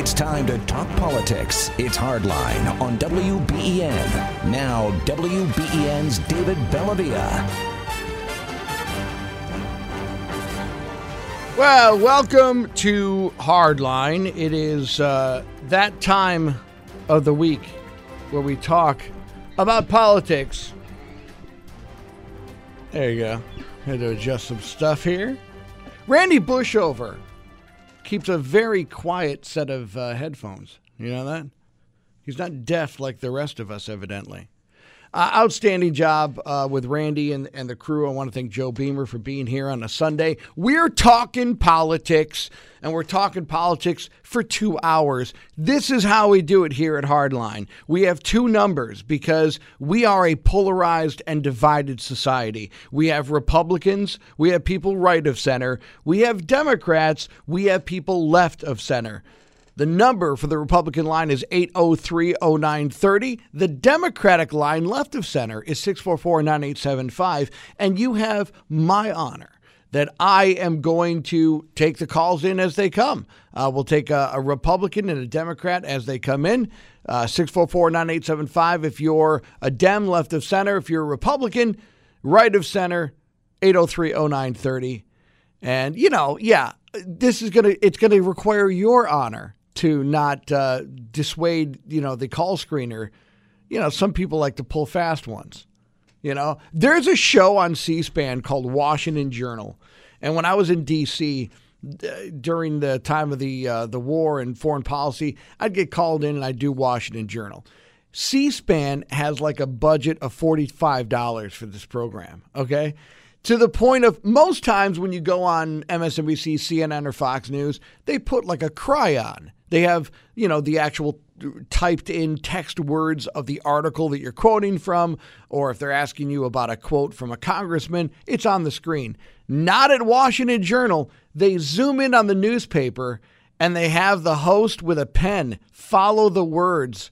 It's time to talk politics. It's Hardline on WBEN. Now, WBEN's David Bellavia. Well, welcome to Hardline. It is uh, that time of the week where we talk about politics. There you go. Had to adjust some stuff here. Randy Bushover keeps a very quiet set of uh, headphones. You know that? He's not deaf like the rest of us, evidently. Uh, outstanding job uh, with Randy and, and the crew. I want to thank Joe Beamer for being here on a Sunday. We're talking politics, and we're talking politics for two hours. This is how we do it here at Hardline. We have two numbers because we are a polarized and divided society. We have Republicans, we have people right of center, we have Democrats, we have people left of center. The number for the Republican line is 8030930. The Democratic line left of center is 6449875. And you have my honor that I am going to take the calls in as they come. Uh, we'll take a, a, Republican and a Democrat as they come in. Uh, 644 9875 if you're a Dem left of center. If you're a Republican, right of center, 803 0930. And, you know, yeah, this is going to, it's going to require your honor to not uh, dissuade, you know, the call screener. You know, some people like to pull fast ones. You know, there's a show on C-SPAN called Washington Journal, and when I was in D.C. during the time of the uh, the war and foreign policy, I'd get called in and I'd do Washington Journal. C-SPAN has like a budget of forty five dollars for this program. Okay, to the point of most times when you go on MSNBC, CNN, or Fox News, they put like a chyron they have, you know, the actual typed in text words of the article that you're quoting from, or if they're asking you about a quote from a congressman, it's on the screen. Not at Washington Journal. They zoom in on the newspaper and they have the host with a pen follow the words,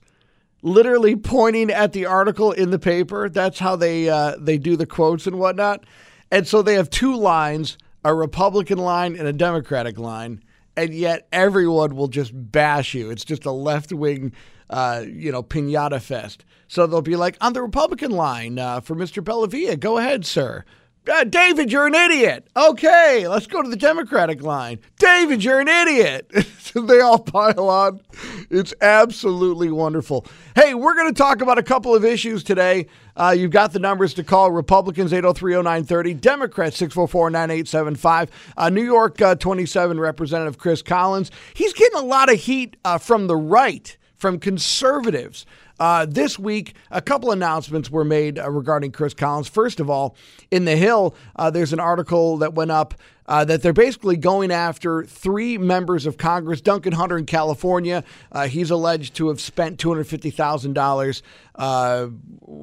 literally pointing at the article in the paper. That's how they uh, they do the quotes and whatnot. And so they have two lines: a Republican line and a Democratic line and yet everyone will just bash you. It's just a left wing, uh, you know, pinata fest. So they'll be like, on the Republican line uh, for Mr. Bellavia, go ahead, sir. Uh, David, you're an idiot. Okay, let's go to the Democratic line. David, you're an idiot. they all pile on. It's absolutely wonderful. Hey, we're going to talk about a couple of issues today. Uh, you've got the numbers to call Republicans 8030930, Democrats 644 9875. Uh, New York uh, 27 Representative Chris Collins. He's getting a lot of heat uh, from the right, from conservatives. Uh, this week, a couple announcements were made uh, regarding Chris Collins. First of all, in The Hill, uh, there's an article that went up uh, that they're basically going after three members of Congress. Duncan Hunter in California, uh, he's alleged to have spent $250,000 uh,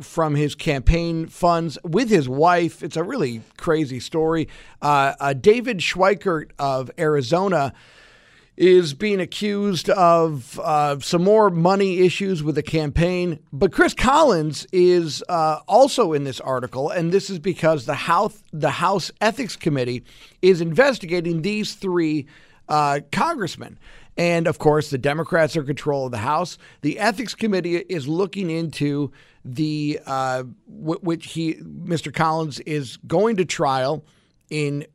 from his campaign funds with his wife. It's a really crazy story. David Schweikert of Arizona is being accused of uh, some more money issues with the campaign. But Chris Collins is uh, also in this article, and this is because the House, the House Ethics Committee is investigating these three uh, congressmen. And of course, the Democrats are control of the House. The Ethics Committee is looking into the uh, which he, Mr. Collins, is going to trial in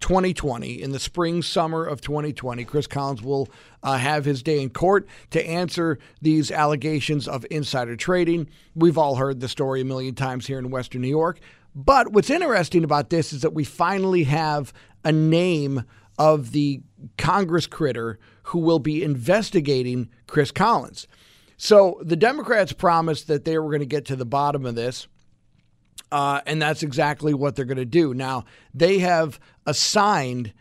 2020, in the spring, summer of 2020, Chris Collins will uh, have his day in court to answer these allegations of insider trading. We've all heard the story a million times here in Western New York. But what's interesting about this is that we finally have a name of the Congress critter who will be investigating Chris Collins. So the Democrats promised that they were going to get to the bottom of this. Uh, and that's exactly what they're going to do. Now, they have assigned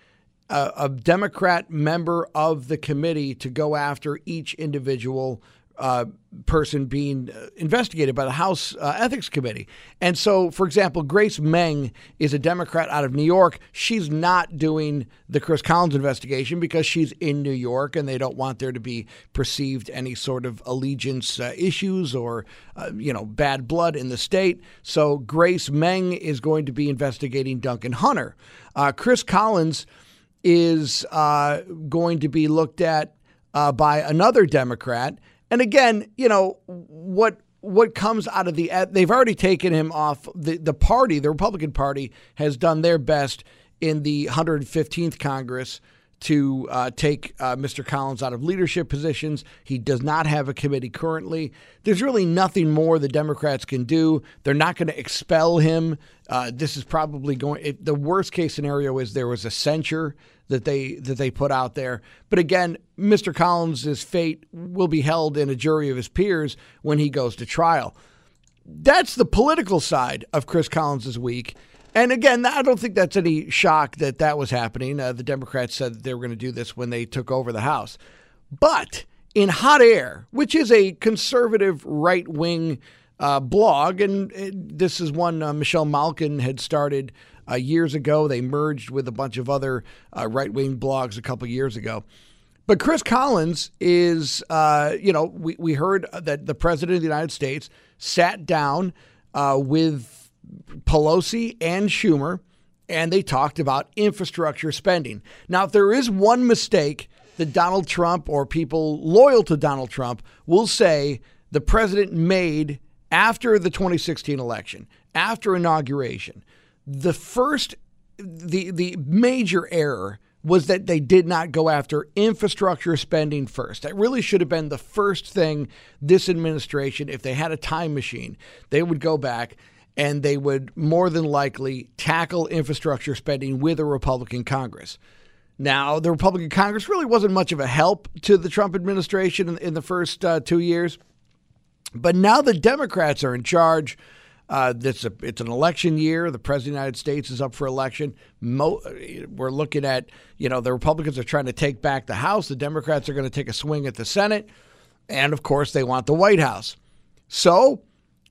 a, a, Democrat member of the committee to go after each individual uh, person being uh, investigated by the House uh, Ethics Committee. And so, for example, Grace Meng is a Democrat out of New York. She's not doing the Chris Collins investigation because she's in New York and they don't want there to be perceived any sort of allegiance uh, issues or, uh, you know, bad blood in the state. So Grace Meng is going to be investigating Duncan Hunter. Uh, Chris Collins is going to be looked at by another Democrat. And again, you know what what comes out of the they've already taken him off the the party. The Republican Party has done their best in the 115th Congress to uh, take uh, Mr. Collins out of leadership positions. He does not have a committee currently. There's really nothing more the Democrats can do. They're not going to expel him. Uh, this is probably going. It, the worst case scenario is there was a censure that they that they put out there. But again, Mr. Collins's fate will be held in a jury of his peers when he goes to trial. That's the political side of Chris Collins's week. And again, I don't think that's any shock that that was happening. Uh, the Democrats said they were going to do this when they took over the House. But in Hot Air, which is a conservative right wing uh, blog, and it, this is one uh, Michelle Malkin had started uh, years ago. They merged with a bunch of other uh, right wing blogs a couple years ago. But Chris Collins is, uh, you know, we, we heard that the president of the United States sat down with Pelosi and Schumer, and they talked about infrastructure spending. Now, if there is one mistake that Donald Trump or people loyal to Donald Trump will say the president made after the 2016 election, after inauguration, the first, the, the major error was that they did not go after infrastructure spending first. That really should have been the first thing this administration, if they had a time machine, they would go back and they would more than likely tackle infrastructure spending with a Republican Congress. Now, the Republican Congress really wasn't much of a help to the Trump administration in, in the first uh, two years. But now the Democrats are in charge. Uh, it's, a, it's an election year. The president of the United States is up for election. Mo- we're looking at, you know, the Republicans are trying to take back the House. The Democrats are going to take a swing at the Senate. And of course, they want the White House. So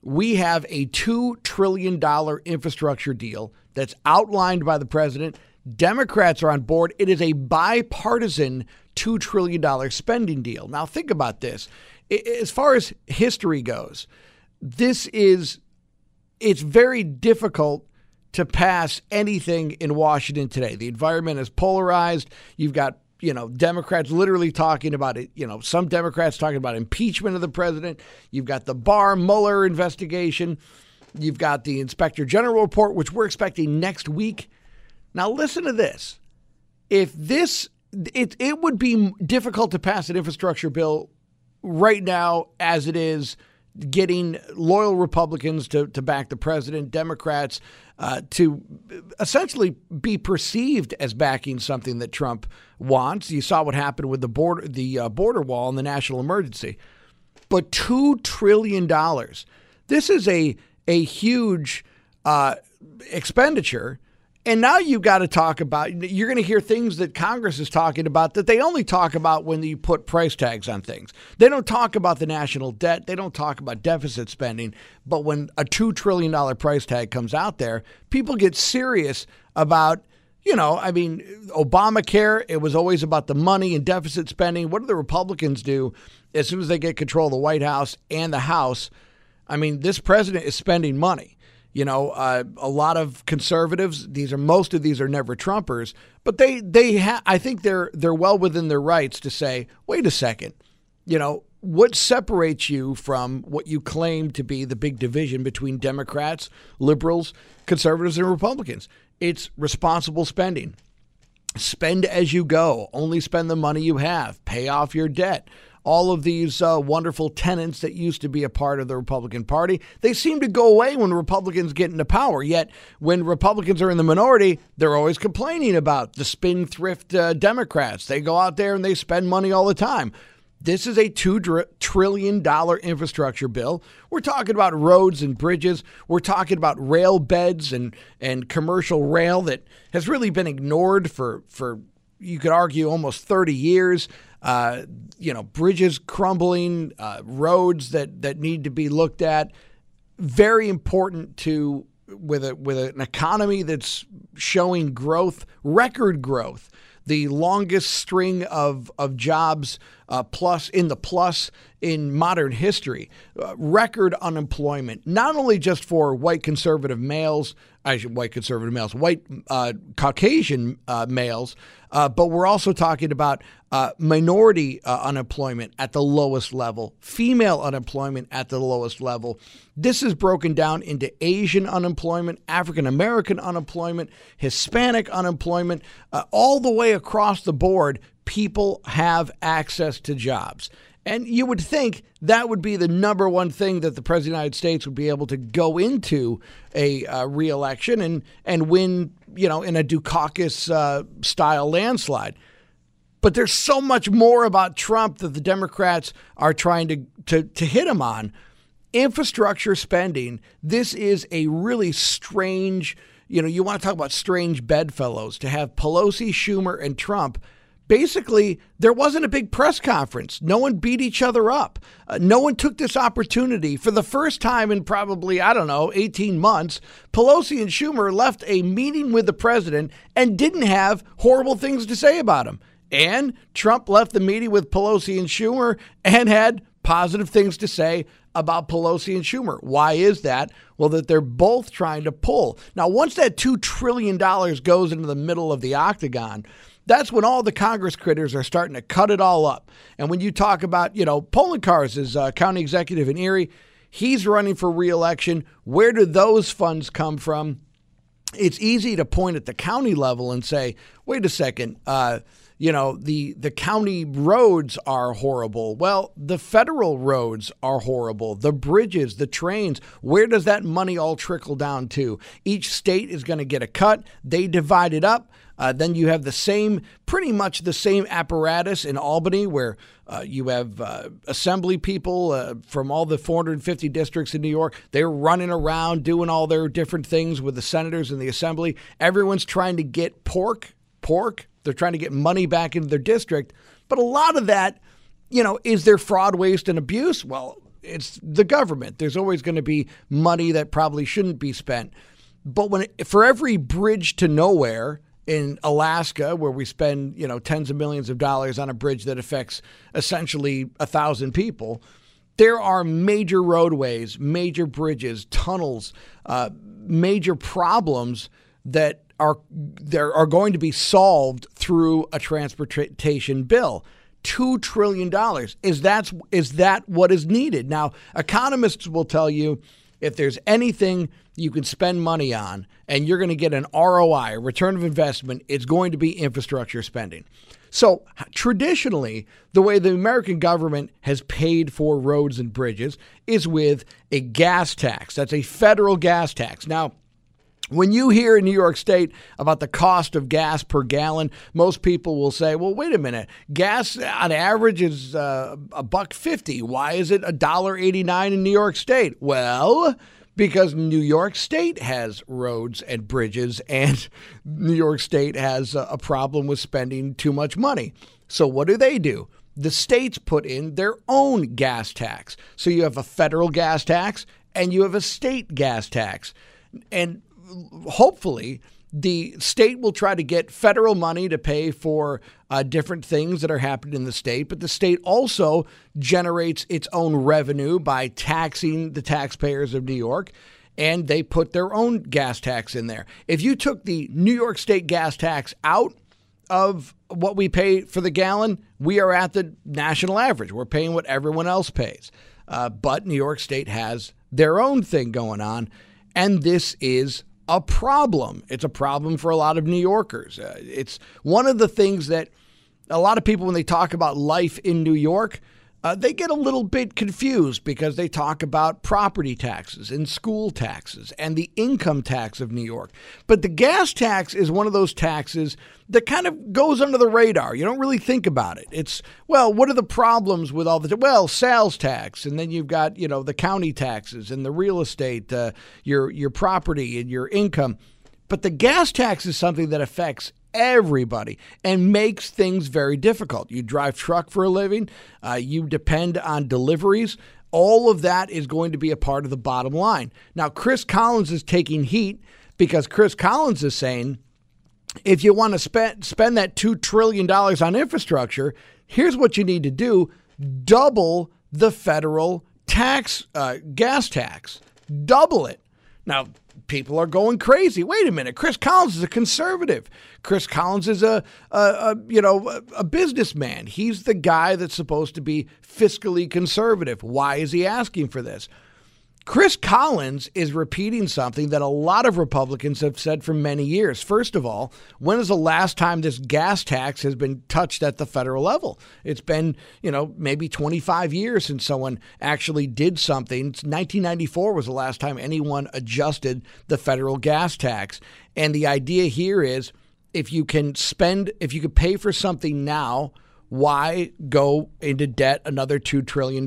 we have a $2 trillion infrastructure deal that's outlined by the president. Democrats are on board. It is a bipartisan $2 trillion spending deal. Now, think about this. As far as history goes, this is, it's very difficult to pass anything in Washington today. The environment is polarized. You've got you know, Democrats literally talking about it. You know, some Democrats talking about impeachment of the president. You've got the Barr Mueller investigation. You've got the Inspector General report, which we're expecting next week. Now, listen to this. If this, it, it would be difficult to pass an infrastructure bill right now as it is getting loyal Republicans to, to back the president, Democrats uh, to essentially be perceived as backing something that Trump wants. You saw what happened with the border, the uh, border wall and the national emergency. But two trillion dollars. This is a a huge uh, expenditure and now you've got to talk about, you're going to hear things that Congress is talking about that they only talk about when you put price tags on things. They don't talk about the national debt. They don't talk about deficit spending. But when a $2 trillion price tag comes out there, people get serious about, you know, I mean, Obamacare, it was always about the money and deficit spending. What do the Republicans do as soon as they get control of the White House and the House? I mean, this president is spending money. You know, uh, a lot of conservatives. These are most of these are never Trumpers, but they they ha- I think they're they're well within their rights to say, wait a second, you know, what separates you from what you claim to be the big division between Democrats, liberals, conservatives, and Republicans? It's responsible spending. Spend as you go. Only spend the money you have. Pay off your debt all of these uh, wonderful tenants that used to be a part of the Republican Party. They seem to go away when Republicans get into power. Yet, when Republicans are in the minority, they're always complaining about the spendthrift uh, Democrats. They go out there and they spend money all the time. This is a $2 trillion infrastructure bill. We're talking about roads and bridges. We're talking about rail beds and, and commercial rail that has really been ignored for, for, you could argue, almost 30 years uh, you know, bridges crumbling, uh, roads that that need to be looked at. Very important to with a with an economy that's showing growth, record growth, the longest string of of jobs uh, plus in the plus in modern history, uh, record unemployment. Not only just for white conservative males I should, white conservative males, white uh, Caucasian uh, males, uh, but we're also talking about uh, minority uh, unemployment at the lowest level, female unemployment at the lowest level. This is broken down into Asian unemployment, African American unemployment, Hispanic unemployment, uh, all the way across the board. People have access to jobs. And you would think that would be the number one thing that the President of the United States would be able to go into a uh, reelection and, and win, you know, in a Dukakis uh, style landslide. But there's so much more about Trump that the Democrats are trying to, to, to hit him on. Infrastructure spending, this is a really strange, you know, you want to talk about strange bedfellows to have Pelosi, Schumer, and Trump basically there wasn't a big press conference. No one beat each other up. Uh, no one took this opportunity for the first time in probably, I don't know, 18 months. Pelosi and Schumer left a meeting with the president and didn't have horrible things to say about him. And Trump left the meeting with Pelosi and Schumer and had positive things to say about Pelosi and Schumer. Why is that? Well, that they're both trying to pull. Now, once that $2 trillion goes into the middle of the octagon, that's when all the Congress critters are starting to cut it all up. And when you talk about, you know, Poloncarz is uh, county executive in Erie, he's running for reelection. Where do those funds come from? It's easy to point at the county level and say, wait a second, uh, you know, the, the county roads are horrible. Well, the federal roads are horrible. The bridges, the trains, where does that money all trickle down to? Each state is going to get a cut. They divide it up. Uh, then you have the same, pretty much the same apparatus in Albany, where uh, you have uh, assembly people uh, from all the 450 districts in New York. They're running around doing all their different things with the senators and the assembly. Everyone's trying to get pork, pork. They're trying to get money back into their district. But a lot of that, you know, is there fraud, waste, and abuse? Well, it's the government. There's always going to be money that probably shouldn't be spent. But when for every bridge to nowhere, in Alaska, where we spend you know tens of millions of dollars on a bridge that affects essentially a thousand people, there are major roadways, major bridges, tunnels, uh, major problems that are there are going to be solved through a transportation bill. Two trillion dollars is that is that what is needed? Now, economists will tell you if there's anything you can spend money on and you're going to get an ROI, return of investment, it's going to be infrastructure spending. So, traditionally, the way the American government has paid for roads and bridges is with a gas tax. That's a federal gas tax. Now, when you hear in New York State about the cost of gas per gallon, most people will say, "Well, wait a minute. Gas on average is uh, a buck fifty. Why is it a dollar eighty nine in New York State?" Well, because New York State has roads and bridges, and New York State has a problem with spending too much money. So, what do they do? The states put in their own gas tax. So, you have a federal gas tax and you have a state gas tax. And hopefully, the state will try to get federal money to pay for uh, different things that are happening in the state, but the state also generates its own revenue by taxing the taxpayers of New York. And they put their own gas tax in there. If you took the New York State gas tax out of what we pay for the gallon, we are at the national average. We're paying what everyone else pays. Uh, but New York State has their own thing going on. And this is a problem. It's a problem for a lot of New Yorkers. Uh, it's one of the things that a lot of people, when they talk about life in New York, uh, they get a little bit confused because they talk about property taxes and school taxes and the income tax of New York. But the gas tax is one of those taxes that kind of goes under the radar. You don't really think about it. It's, well, what are the problems with all the, well, sales tax, and then you've got, you know, the county taxes and the real estate, uh, your, your property and your income. But the gas tax is something that affects everybody and makes things very difficult. You drive truck for a living, uh, you depend on deliveries. All of that is going to be a part of the bottom line. Now, Chris Collins is taking heat because Chris Collins is saying if you want to spend, spend that $2 trillion on infrastructure, here's what you need to do double the federal tax, uh, gas tax. Double it. Now, people are going crazy. Wait a minute, Chris Collins is a conservative. Chris Collins is a, a, a you know a, a businessman. He's the guy that's supposed to be fiscally conservative. Why is he asking for this? Chris Collins is repeating something that a lot of Republicans have said for many years. First of all, when is the last time this gas tax has been touched at the federal level? It's been, you know, maybe 25 years since someone actually did something. 1994 was the last time anyone adjusted the federal gas tax. And the idea here is if you can spend, if you could pay for something now, why go into debt another $2 trillion?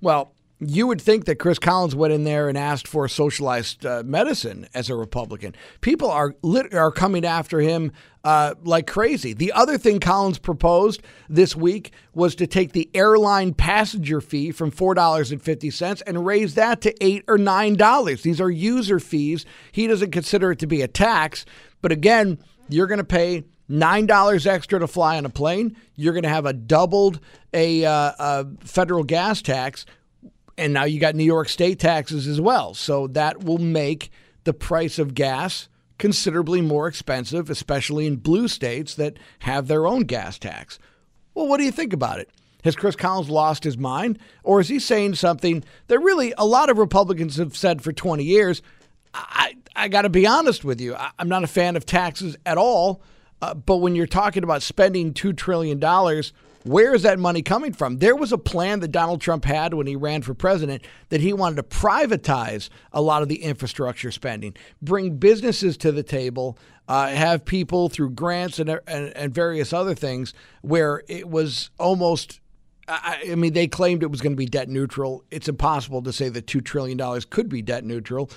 Well, you would think that Chris Collins went in there and asked for socialized uh, medicine as a Republican. People are lit- are coming after him uh, like crazy. The other thing Collins proposed this week was to take the airline passenger fee from four dollars and fifty cents and raise that to eight or nine dollars. These are user fees. He doesn't consider it to be a tax, but again, you're going to pay nine dollars extra to fly on a plane. You're going to have a doubled a, uh, a federal gas tax and now you got New York state taxes as well. So that will make the price of gas considerably more expensive, especially in blue states that have their own gas tax. Well, what do you think about it? Has Chris Collins lost his mind? Or is he saying something that really a lot of Republicans have said for 20 years? I, I got to be honest with you. I, am not a fan of taxes at all. Uh, but when you're talking about spending $2 trillion where is that money coming from? There was a plan that Donald Trump had when he ran for president that he wanted to privatize a lot of the infrastructure spending, bring businesses to the table, uh, have people through grants and, and, and various other things where it was almost I, mean, they claimed it was going to be debt neutral. It's impossible to say that $2 trillion could be debt neutral.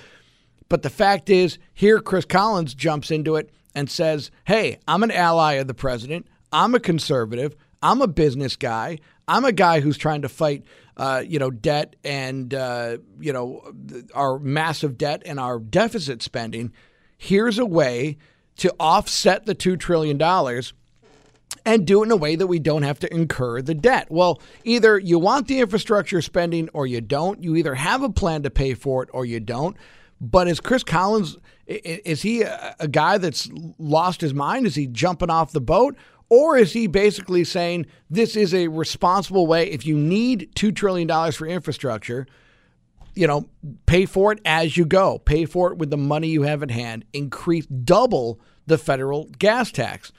But the fact is, here Chris Collins jumps into it and says, Hey, I'm an ally of the president. I'm a conservative. I'm a business guy. I'm a guy who's trying to fight, uh, you know, debt and uh, you know our massive debt and our deficit spending. Here's a way to offset the two trillion dollars and do it in a way that we don't have to incur the debt. Well, either you want the infrastructure spending or you don't. You either have a plan to pay for it or you don't. But is Chris Collins is he a guy that's lost his mind? Is he jumping off the boat? Or is he basically saying this is a responsible way? If you need $2 trillion for infrastructure, you know, pay for it as you go. Pay for it with the money you have at hand. Increase, double the federal gas tax.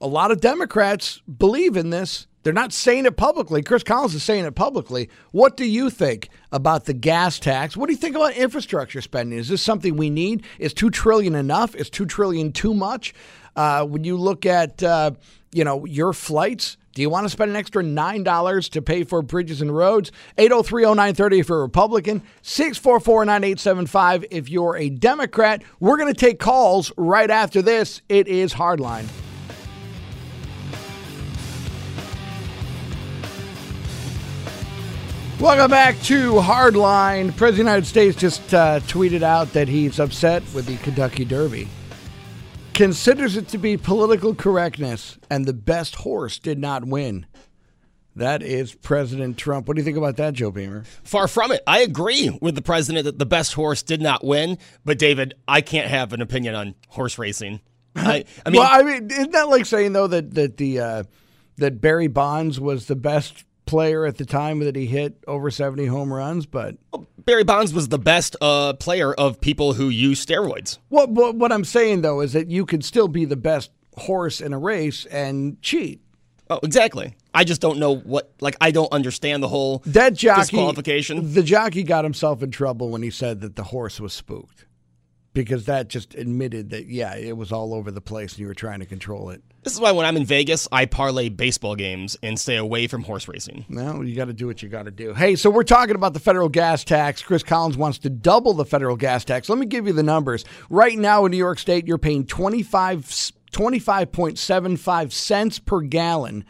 A lot of Democrats believe in this. They're not saying it publicly. Chris Collins is saying it publicly. What do you think about the gas tax? What do you think about infrastructure spending? Is this something we need? Is two trillion enough? Is two trillion too much? Uh, when you look at uh, you know your flights, do you want to spend an extra nine dollars to pay for bridges and roads? 8030930 if you're a Republican, 6449875 if you're a Democrat. We're going to take calls right after this. It is Hardline. Welcome back to Hardline. President of the United States just uh, tweeted out that he's upset with the Kentucky Derby considers it to be political correctness, and the best horse did not win. That is President Trump. What do you think about that, Joe Beamer? Far from it. I agree with the president that the best horse did not win. But David, I can't have an opinion on horse racing. I, I mean, well, I mean, isn't that like saying though that that the uh, that Barry Bonds was the best player at the time that he hit over 70 home runs, but Barry Bonds was the best uh, player of people who use steroids. What, what what I'm saying though is that you could still be the best horse in a race and cheat. Oh, exactly. I just don't know what like I don't understand the whole that jockey disqualification. The jockey got himself in trouble when he said that the horse was spooked because that just admitted that yeah, it was all over the place and you were trying to control it. This is why when I'm in Vegas, I parlay baseball games and stay away from horse racing. No, you got to do what you got to do. Hey, so we're talking about the federal gas tax. Chris Collins wants to double the federal gas tax. Let me give you the numbers. Right now in New York State, you're paying 25 25.75 cents per gallon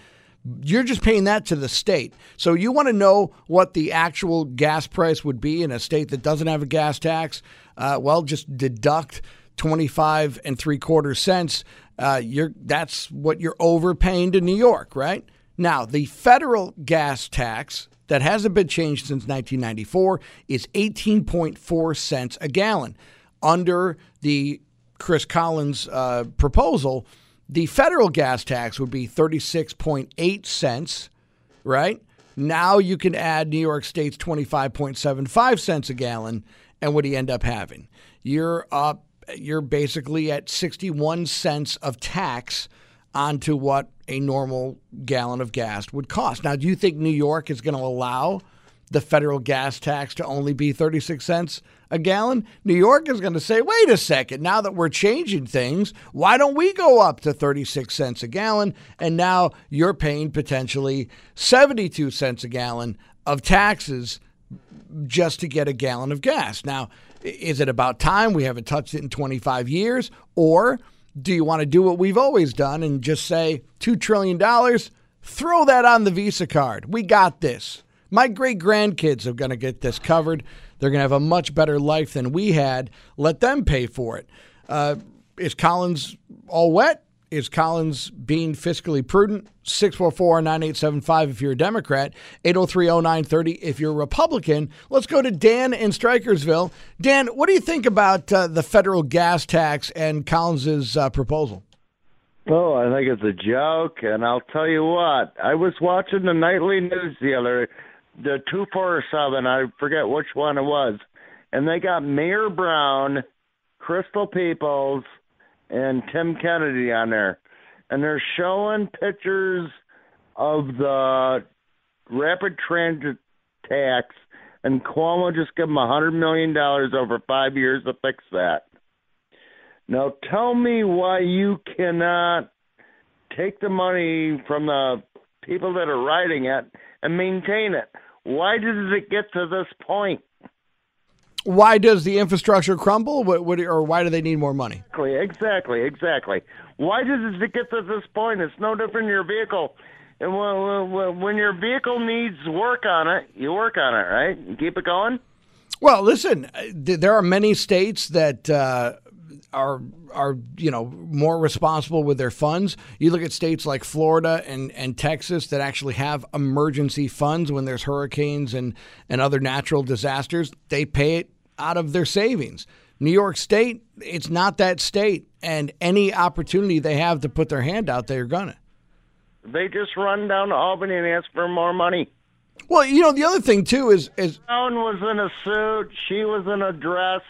you're just paying that to the state. So you want to know what the actual gas price would be in a state that doesn't have a gas tax? Uh, well, just deduct 25 and three quarter cents. Uh, you're that's what you're overpaying to New York, right? Now, the federal gas tax that hasn't been changed since 1994 is 18.4 cents a gallon. under the Chris Collins uh, proposal, the federal gas tax would be 36.8 cents, right? Now you can add New York State's 25.75 cents a gallon, and what do you end up having? You're up, you're basically at 61 cents of tax onto what a normal gallon of gas would cost. Now, do you think New York is going to allow the federal gas tax to only be 36 cents a gallon? New York is going to say, wait a second, now that we're changing things, why don't we go up to 36 cents a gallon? And now you're paying potentially 72 cents a gallon of taxes just to get a gallon of gas. Now, is it about time? We haven't touched it in 25 years. Or do you want to do what we've always done and just say $2 trillion? Throw that on the Visa card. We got this. My great grandkids are going to get this covered. They're going to have a much better life than we had. Let them pay for it. Uh, is Collins all wet? Is Collins being fiscally prudent? 644 9875 if you're a Democrat, 803 0930 if you're a Republican. Let's go to Dan in Strykersville. Dan, what do you think about uh, the federal gas tax and Collins's uh, proposal? Oh, I think it's a joke, and I'll tell you what. I was watching the nightly news the other, the two four seven. I forget which one it was, and they got Mayor Brown, Crystal Peoples, and Tim Kennedy on there, and they're showing pictures of the rapid transit tax, and Cuomo just give them a hundred million dollars over five years to fix that. Now tell me why you cannot take the money from the people that are riding it and maintain it. Why did it get to this point? Why does the infrastructure crumble? What, what, or why do they need more money? Exactly, exactly, exactly. Why does it get to this point? It's no different in your vehicle. And when, when your vehicle needs work on it, you work on it, right? You keep it going. Well, listen, there are many states that uh, are are you know more responsible with their funds. You look at states like Florida and, and Texas that actually have emergency funds when there's hurricanes and, and other natural disasters. They pay it out of their savings. New York State, it's not that state, and any opportunity they have to put their hand out, they're gonna. They just run down to Albany and ask for more money. Well, you know the other thing too is is Brown was in a suit, she was in a dress.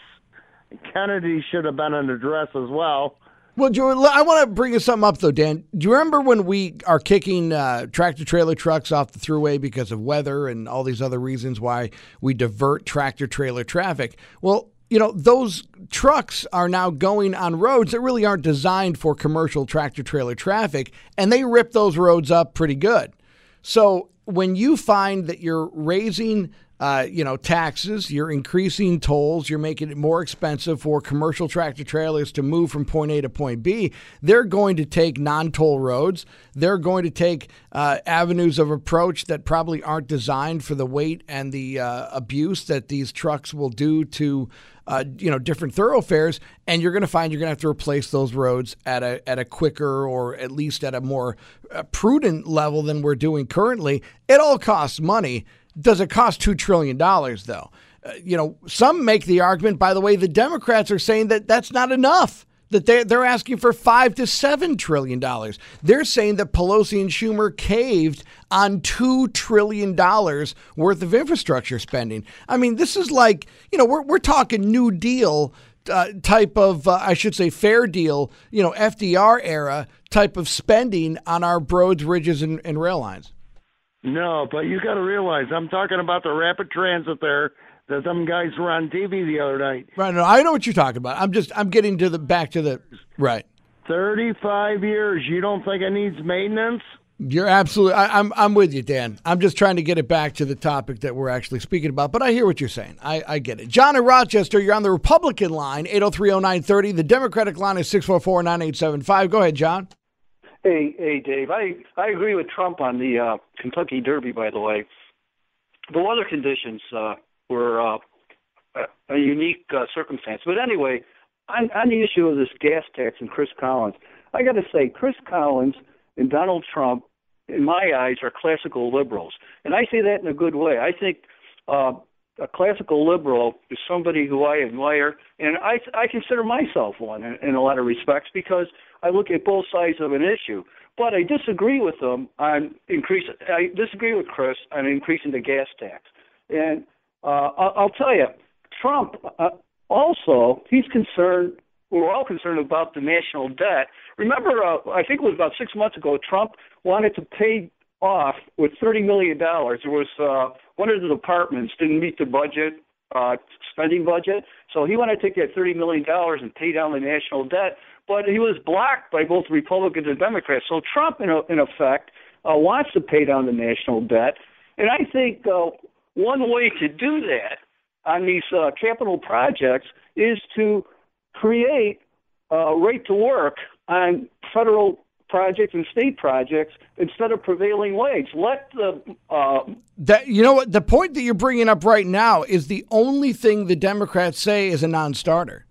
Kennedy should have been in a dress as well. Well, I want to bring you something up though, Dan. Do you remember when we are kicking uh, tractor trailer trucks off the Thruway because of weather and all these other reasons why we divert tractor trailer traffic? Well, you know, those trucks are now going on roads that really aren't designed for commercial tractor trailer traffic, and they rip those roads up pretty good. So when you find that you're raising uh, you know, taxes, you're increasing tolls, you're making it more expensive for commercial tractor trailers to move from point A to point B. They're going to take non toll roads. They're going to take uh, avenues of approach that probably aren't designed for the weight and the uh, abuse that these trucks will do to. Uh, you know different thoroughfares, and you're going to find you're going to have to replace those roads at a at a quicker or at least at a more uh, prudent level than we're doing currently. It all costs money. Does it cost $2 trillion, though? Uh, you know, some make the argument, by the way, the Democrats are saying that that's not enough. That they're, they're asking for five to seven trillion dollars. They're saying that Pelosi and Schumer caved on two trillion dollars worth of infrastructure spending. I mean, this is like you know we're we're talking New Deal uh, type of, uh, I should say, fair deal, you know, FDR era type of spending on our roads, bridges, and, and rail lines. No, but you got to realize I'm talking about the rapid transit there that some guys were on TV the other night. Right. No, I know what you're talking about. I'm just I'm getting to the back to the right. Thirty-five years. You don't think it needs maintenance? You're absolutely. I, am I'm, I'm with you, Dan. I'm just trying to get it back to the topic that we're actually speaking about. But I hear what you're saying. I, I get it. John in Rochester, you're on the Republican line, 8030930. The Democratic line is 6449875. Go ahead, John. Hey, hey, Dave. I I agree with Trump on the uh, Kentucky Derby. By the way, the weather conditions uh, were uh, a unique uh, circumstance. But anyway, on, on the issue of this gas tax and Chris Collins, I got to say, Chris Collins and Donald Trump, in my eyes, are classical liberals, and I say that in a good way. I think uh, a classical liberal is somebody who I admire, and I I consider myself one in, in a lot of respects because I look at both sides of an issue. But I disagree with them on increase. I disagree with Chris on increasing the gas tax, and uh, I'll, tell you, Trump uh, also he's concerned. We're all concerned about the national debt. Remember, uh, I think it was about six months ago, Trump wanted to pay off with thirty million dollars. There was uh, one of the departments didn't meet the budget, uh, spending budget, so he wanted to take that thirty million dollars and pay down the national debt. But he was blocked by both Republicans and Democrats. So Trump, in, a, in effect, uh, wants to pay down the national debt, and I think uh, one way to do that on these uh, capital projects is to create uh, rate to work on federal projects and state projects instead of prevailing wage. Let the uh, that you know what the point that you're bringing up right now is the only thing the Democrats say is a non-starter.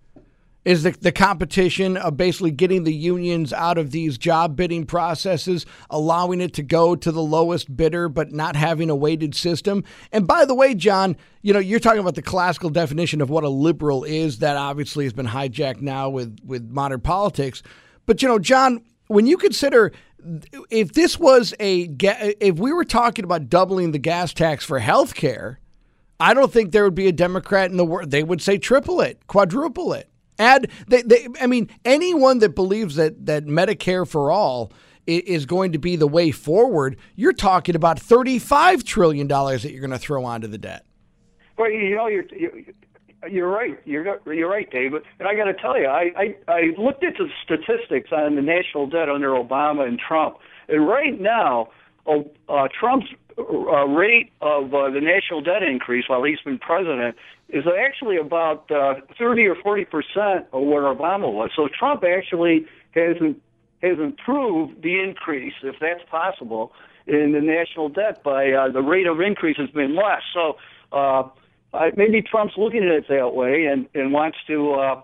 Is the, the competition of basically getting the unions out of these job bidding processes, allowing it to go to the lowest bidder, but not having a weighted system? And by the way, John, you know, you're talking about the classical definition of what a liberal is. That obviously has been hijacked now with, with modern politics. But, you know, John, when you consider if this was a if we were talking about doubling the gas tax for health care, I don't think there would be a Democrat in the world. They would say triple it, quadruple it. Add they, they I mean anyone that believes that that Medicare for all is going to be the way forward, you're talking about 35 trillion dollars that you're going to throw onto the debt. Well, you know, you're, you're right. You're you're right, David. And I got to tell you, I, I I looked at the statistics on the national debt under Obama and Trump, and right now, uh, Trump's uh, rate of uh, the national debt increase while he's been president is actually about uh, 30 or 40 percent of what Obama was. So Trump actually has has improved the increase, if that's possible, in the national debt by uh, the rate of increase has been less. So. Uh, uh, maybe Trump's looking at it that way and, and wants to uh,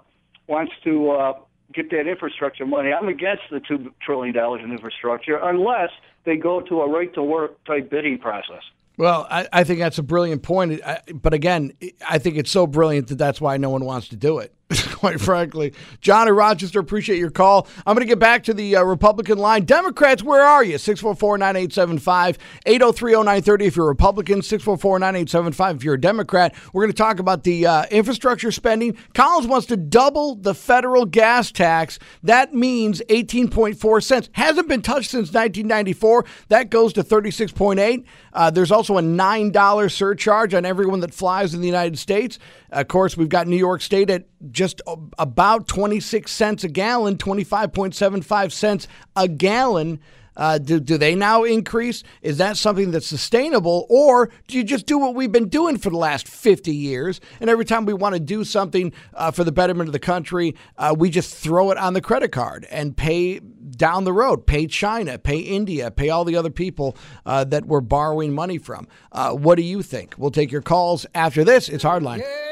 wants to uh, get that infrastructure money. I'm against the two trillion dollars in infrastructure unless they go to a right to work type bidding process. Well, I, I think that's a brilliant point. I, but again, I think it's so brilliant that that's why no one wants to do it. quite frankly. John in Rochester, appreciate your call. I'm going to get back to the uh, Republican line. Democrats, where are you? 644 9875 803 0930 if you're a Republican, 644 9875 if you're a Democrat. We're going to talk about the uh, infrastructure spending. Collins wants to double the federal gas tax. That means 18.4 cents. Hasn't been touched since 1994. That goes to 36.8. Uh, there's also a $9 surcharge on everyone that flies in the United States. Of course, we've got New York State at just about 26 cents a gallon, 25.75 cents a gallon. Uh, do, do they now increase? Is that something that's sustainable? Or do you just do what we've been doing for the last 50 years? And every time we want to do something uh, for the betterment of the country, uh, we just throw it on the credit card and pay down the road, pay China, pay India, pay all the other people uh, that we're borrowing money from. Uh, what do you think? We'll take your calls after this. It's Hardline. Yeah,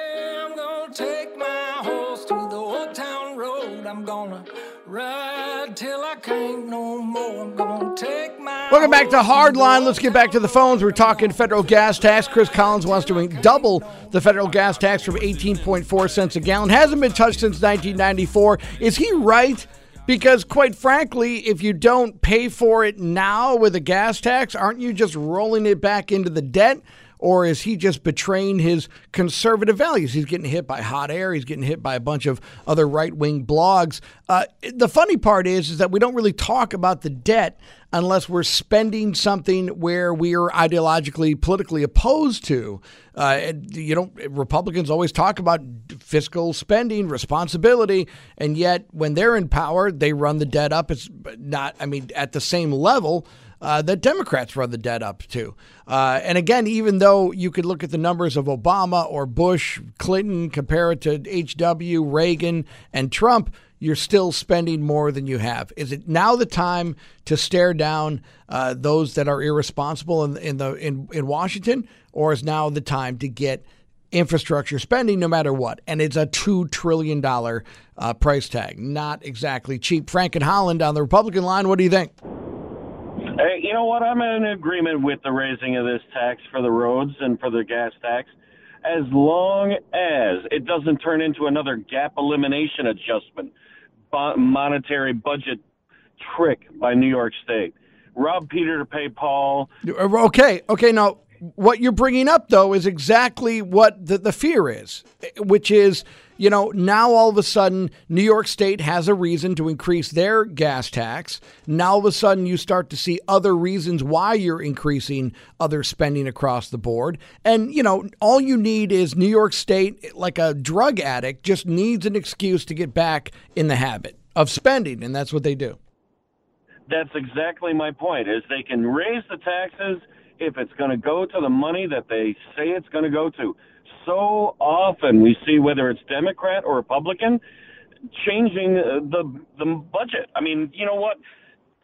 I'm gonna ride till I can't no more. I'm gonna take my Welcome back to Hardline. Let's get back to the phones. We're talking federal gas tax. Chris Collins wants to double the federal gas tax from 18.4 cents a gallon. Hasn't been touched since 1994. Is he right? Because, quite frankly, if you don't pay for it now with a gas tax, aren't you just rolling it back into the debt? Or is he just betraying his conservative values? He's getting hit by hot air. He's getting hit by a bunch of other right wing blogs. Uh, the funny part is, is that we don't really talk about the debt unless we're spending something where we are ideologically, politically opposed to. Uh, you know, Republicans always talk about fiscal spending, responsibility, and yet when they're in power, they run the debt up. It's not, I mean, at the same level uh, that Democrats run the debt up to. Uh, and again, even though you could look at the numbers of Obama or Bush, Clinton, compare it to H.W., Reagan, and Trump, you're still spending more than you have. Is it now the time to stare down uh, those that are irresponsible in, in the in, in Washington, or is now the time to get infrastructure spending no matter what? And it's a two trillion dollar uh, price tag, not exactly cheap. Frank and Holland on the Republican line. What do you think? Hey, you know what? I'm in agreement with the raising of this tax for the roads and for the gas tax. as long as it doesn't turn into another gap elimination adjustment, monetary budget trick by New York State. Rob Peter to pay Paul. Uh, okay, okay. Now, what you're bringing up though is exactly what the, the fear is, which is you know, now all of a sudden New York State has a reason to increase their gas tax. Now all of a sudden you start to see other reasons why you're increasing other spending across the board. And, you know, all you need is New York State, like a drug addict, just needs an excuse to get back in the habit of spending. And that's what they do. That's exactly my point is they can raise the taxes if it's going to go to the money that they say it's going to go to so often we see whether it's Democrat or Republican changing the the budget. I mean, you know what?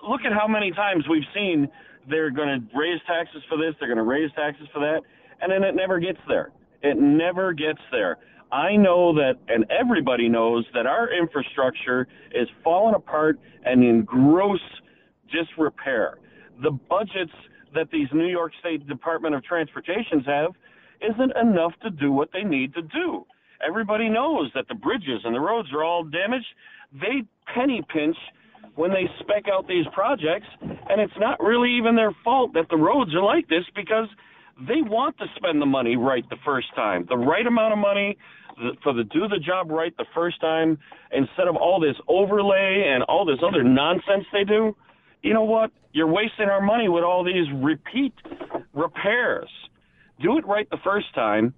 Look at how many times we've seen they're going to raise taxes for this, they're going to raise taxes for that, and then it never gets there. It never gets there. I know that, and everybody knows that our infrastructure is falling apart and in gross disrepair. The budgets that these New York State Department of Transportations have isn't enough to do what they need to do. Everybody knows that the bridges and the roads are all damaged. They penny pinch when they spec out these projects, and it's not really even their fault that the roads are like this because they want to spend the money right the first time, the right amount of money for the do the job right the first time instead of all this overlay and all this other nonsense they do. You know what? You're wasting our money with all these repeat repairs do it right the first time.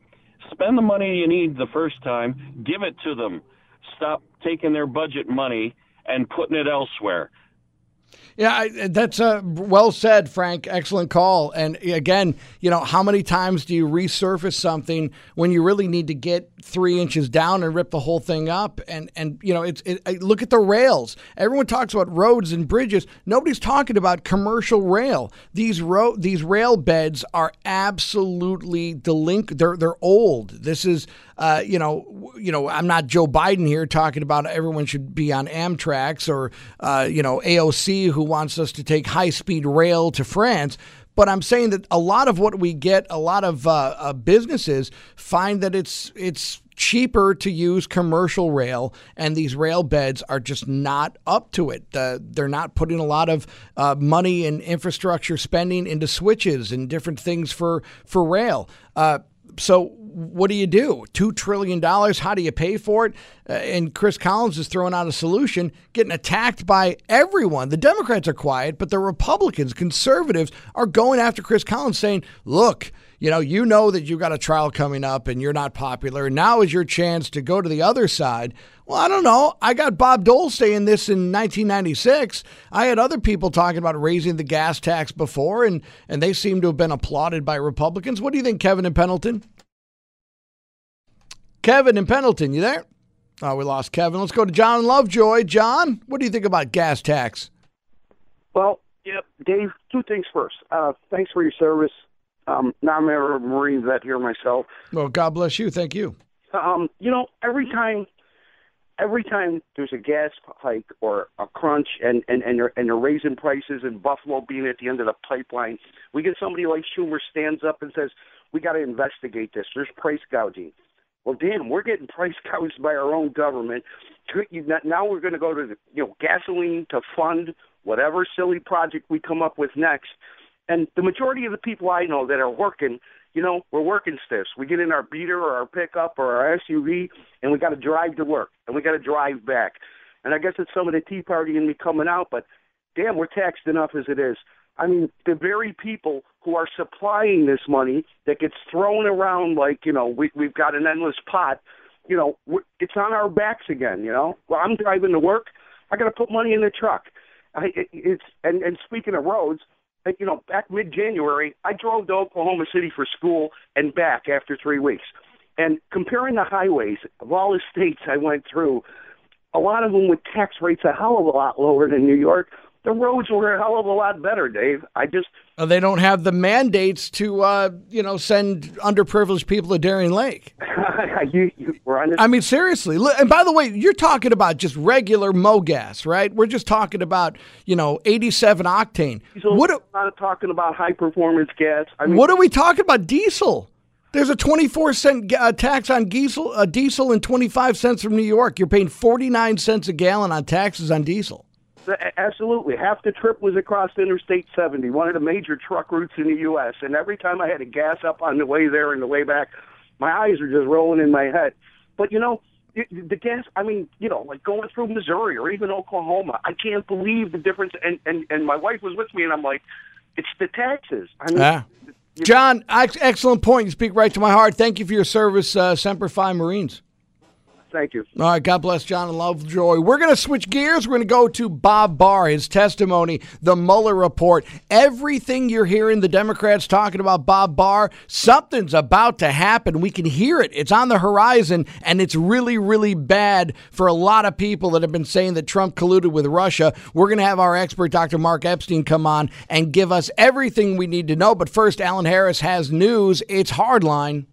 Spend the money you need the first time. Give it to them. Stop taking their budget money and putting it elsewhere. Yeah, I, that's uh, well said, Frank. Excellent call. And again, you know, how many times do you resurface something when you really need to get three inches down and rip the whole thing up? And and you know, it's it, look at the rails. Everyone talks about roads and bridges. Nobody's talking about commercial rail. These road these rail beds are absolutely delinquent. They're they're old. This is uh, you know, you know, I'm not Joe Biden here talking about everyone should be on Amtrak's or uh, you know AOC who wants us to take high speed rail to France. But I'm saying that a lot of what we get, a lot of uh, uh, businesses find that it's it's cheaper to use commercial rail, and these rail beds are just not up to it. Uh, they're not putting a lot of uh, money and infrastructure spending into switches and different things for for rail. Uh, so what do you do? Two trillion dollars. How do you pay for it? Uh, and Chris Collins is throwing out a solution, getting attacked by everyone. The Democrats are quiet, but the Republicans, conservatives, are going after Chris Collins, saying, "Look." You know, you know that you've got a trial coming up and you're not popular. Now is your chance to go to the other side. Well, I don't know. I got Bob Dole saying this in 1996. I had other people talking about raising the gas tax before, and, and they seem to have been applauded by Republicans. What do you think, Kevin and Pendleton? Kevin in Pendleton, you there? Oh, we lost Kevin. Let's go to John Lovejoy. John, what do you think about gas tax? Well, yeah, Dave, two things first. Uh, thanks for your service. Um, now I'm a Marine vet here myself. Well, God bless you. Thank you. Um, you know, every time, every time there's a gas hike or a crunch, and and and they're, and they're raising prices, and Buffalo being at the end of the pipeline, we get somebody like Schumer stands up and says, "We got to investigate this. There's price gouging." Well, damn, we're getting price gouged by our own government. Now we're going to go to the, you know gasoline to fund whatever silly project we come up with next. And the majority of the people I know that are working, you know, we're working stiffs. We get in our beater or our pickup or our SUV, and we got to drive to work, and we got to drive back. And I guess it's some of the Tea Party in me coming out, but damn, we're taxed enough as it is. I mean, the very people who are supplying this money that gets thrown around like, you know, we, we've got an endless pot, you know, it's on our backs again, you know. Well, I'm driving to work. I got to put money in the truck. I, it, it's and and speaking of roads, you know, back mid-January, I drove to Oklahoma City for school and back after three weeks. And comparing the highways of all the states I went through, a lot of them with tax rates a hell of a lot lower than New York the roads were a hell of a lot better, Dave. I just uh, they don't have the mandates to uh, you know send underprivileged people to Darien Lake. you, you I mean, seriously. And by the way, you're talking about just regular gas, right? We're just talking about you know 87 octane. What? Are, not talking about high performance gas. I mean, what are we talking about? Diesel. There's a 24 cent uh, tax on diesel, uh, diesel and 25 cents from New York. You're paying 49 cents a gallon on taxes on diesel. Absolutely. Half the trip was across Interstate 70, one of the major truck routes in the U.S. And every time I had to gas up on the way there and the way back, my eyes are just rolling in my head. But, you know, the gas, I mean, you know, like going through Missouri or even Oklahoma, I can't believe the difference. And, and, and my wife was with me, and I'm like, it's the taxes. I mean, Ah. John, ex- excellent point. You speak right to my heart. Thank you for your service, uh, Semper Fi Marines. Thank you. All right, God bless John and Lovejoy. We're going to switch gears. We're going to go to Bob Barr, his testimony, the Mueller report. Everything you're hearing the Democrats talking about Bob Barr, something's about to happen. We can hear it. It's on the horizon, and it's really, really bad for a lot of people that have been saying that Trump colluded with Russia. We're going to have our expert, Dr. Mark Epstein, come on and give us everything we need to know. But first, Alan Harris has news. It's Hardline.